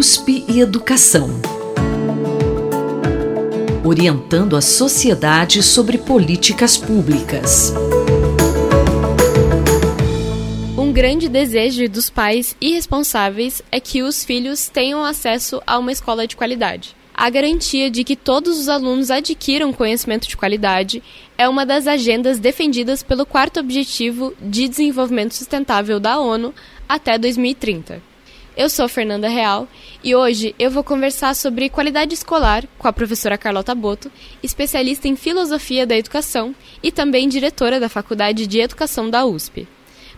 USP e Educação. Orientando a sociedade sobre políticas públicas. Um grande desejo dos pais e responsáveis é que os filhos tenham acesso a uma escola de qualidade. A garantia de que todos os alunos adquiram conhecimento de qualidade é uma das agendas defendidas pelo quarto Objetivo de Desenvolvimento Sustentável da ONU até 2030. Eu sou Fernanda Real e hoje eu vou conversar sobre qualidade escolar com a professora Carlota Boto, especialista em filosofia da educação e também diretora da Faculdade de Educação da USP.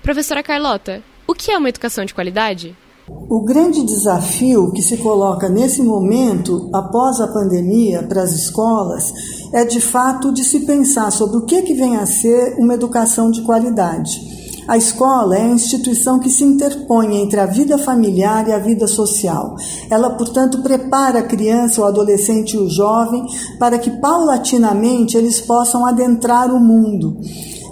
Professora Carlota, o que é uma educação de qualidade? O grande desafio que se coloca nesse momento, após a pandemia, para as escolas, é de fato de se pensar sobre o que, que vem a ser uma educação de qualidade. A escola é a instituição que se interpõe entre a vida familiar e a vida social. Ela, portanto, prepara a criança, o adolescente e o jovem para que paulatinamente eles possam adentrar o mundo.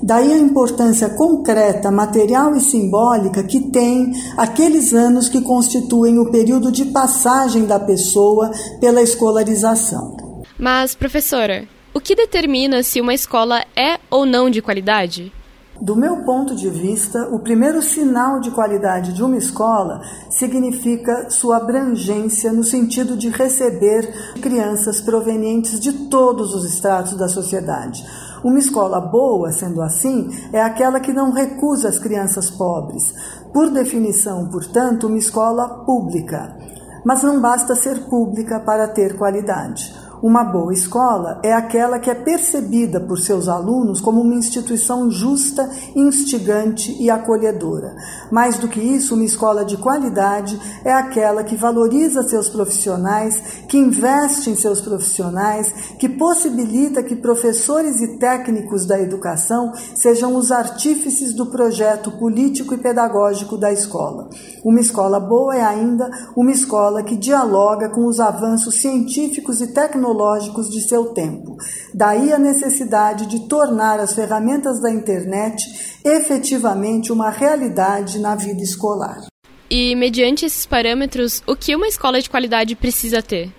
Daí a importância concreta, material e simbólica que tem aqueles anos que constituem o período de passagem da pessoa pela escolarização. Mas, professora, o que determina se uma escola é ou não de qualidade? Do meu ponto de vista, o primeiro sinal de qualidade de uma escola significa sua abrangência no sentido de receber crianças provenientes de todos os estratos da sociedade. Uma escola boa, sendo assim, é aquela que não recusa as crianças pobres. Por definição, portanto, uma escola pública. Mas não basta ser pública para ter qualidade. Uma boa escola é aquela que é percebida por seus alunos como uma instituição justa, instigante e acolhedora. Mais do que isso, uma escola de qualidade é aquela que valoriza seus profissionais, que investe em seus profissionais, que possibilita que professores e técnicos da educação sejam os artífices do projeto político e pedagógico da escola. Uma escola boa é ainda uma escola que dialoga com os avanços científicos e tecnológicos tecnológicos de seu tempo. Daí a necessidade de tornar as ferramentas da internet efetivamente uma realidade na vida escolar. E, mediante esses parâmetros, o que uma escola de qualidade precisa ter?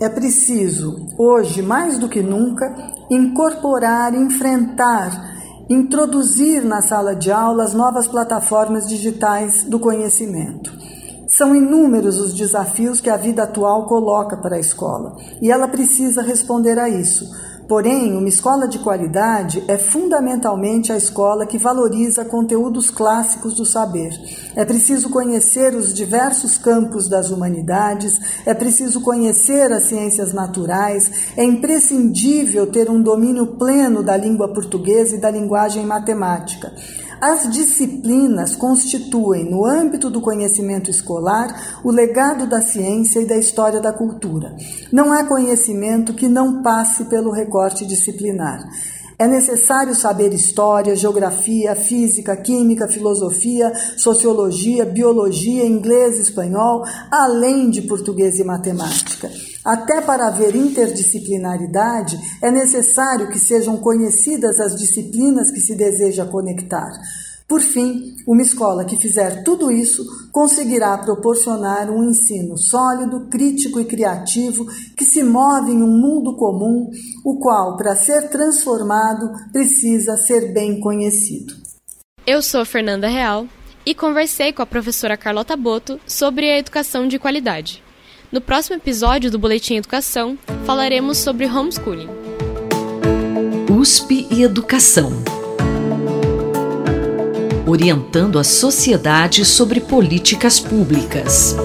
É preciso, hoje mais do que nunca, incorporar, enfrentar, introduzir na sala de aula as novas plataformas digitais do conhecimento. São inúmeros os desafios que a vida atual coloca para a escola e ela precisa responder a isso. Porém, uma escola de qualidade é fundamentalmente a escola que valoriza conteúdos clássicos do saber. É preciso conhecer os diversos campos das humanidades, é preciso conhecer as ciências naturais, é imprescindível ter um domínio pleno da língua portuguesa e da linguagem matemática. As disciplinas constituem, no âmbito do conhecimento escolar, o legado da ciência e da história da cultura. Não há conhecimento que não passe pelo recorte disciplinar. É necessário saber história, geografia, física, química, filosofia, sociologia, biologia, inglês, espanhol, além de português e matemática. Até para haver interdisciplinaridade, é necessário que sejam conhecidas as disciplinas que se deseja conectar. Por fim, uma escola que fizer tudo isso conseguirá proporcionar um ensino sólido, crítico e criativo que se move em um mundo comum, o qual, para ser transformado, precisa ser bem conhecido. Eu sou Fernanda Real e conversei com a professora Carlota Boto sobre a educação de qualidade. No próximo episódio do Boletim Educação, falaremos sobre homeschooling. USP e Educação Orientando a sociedade sobre políticas públicas.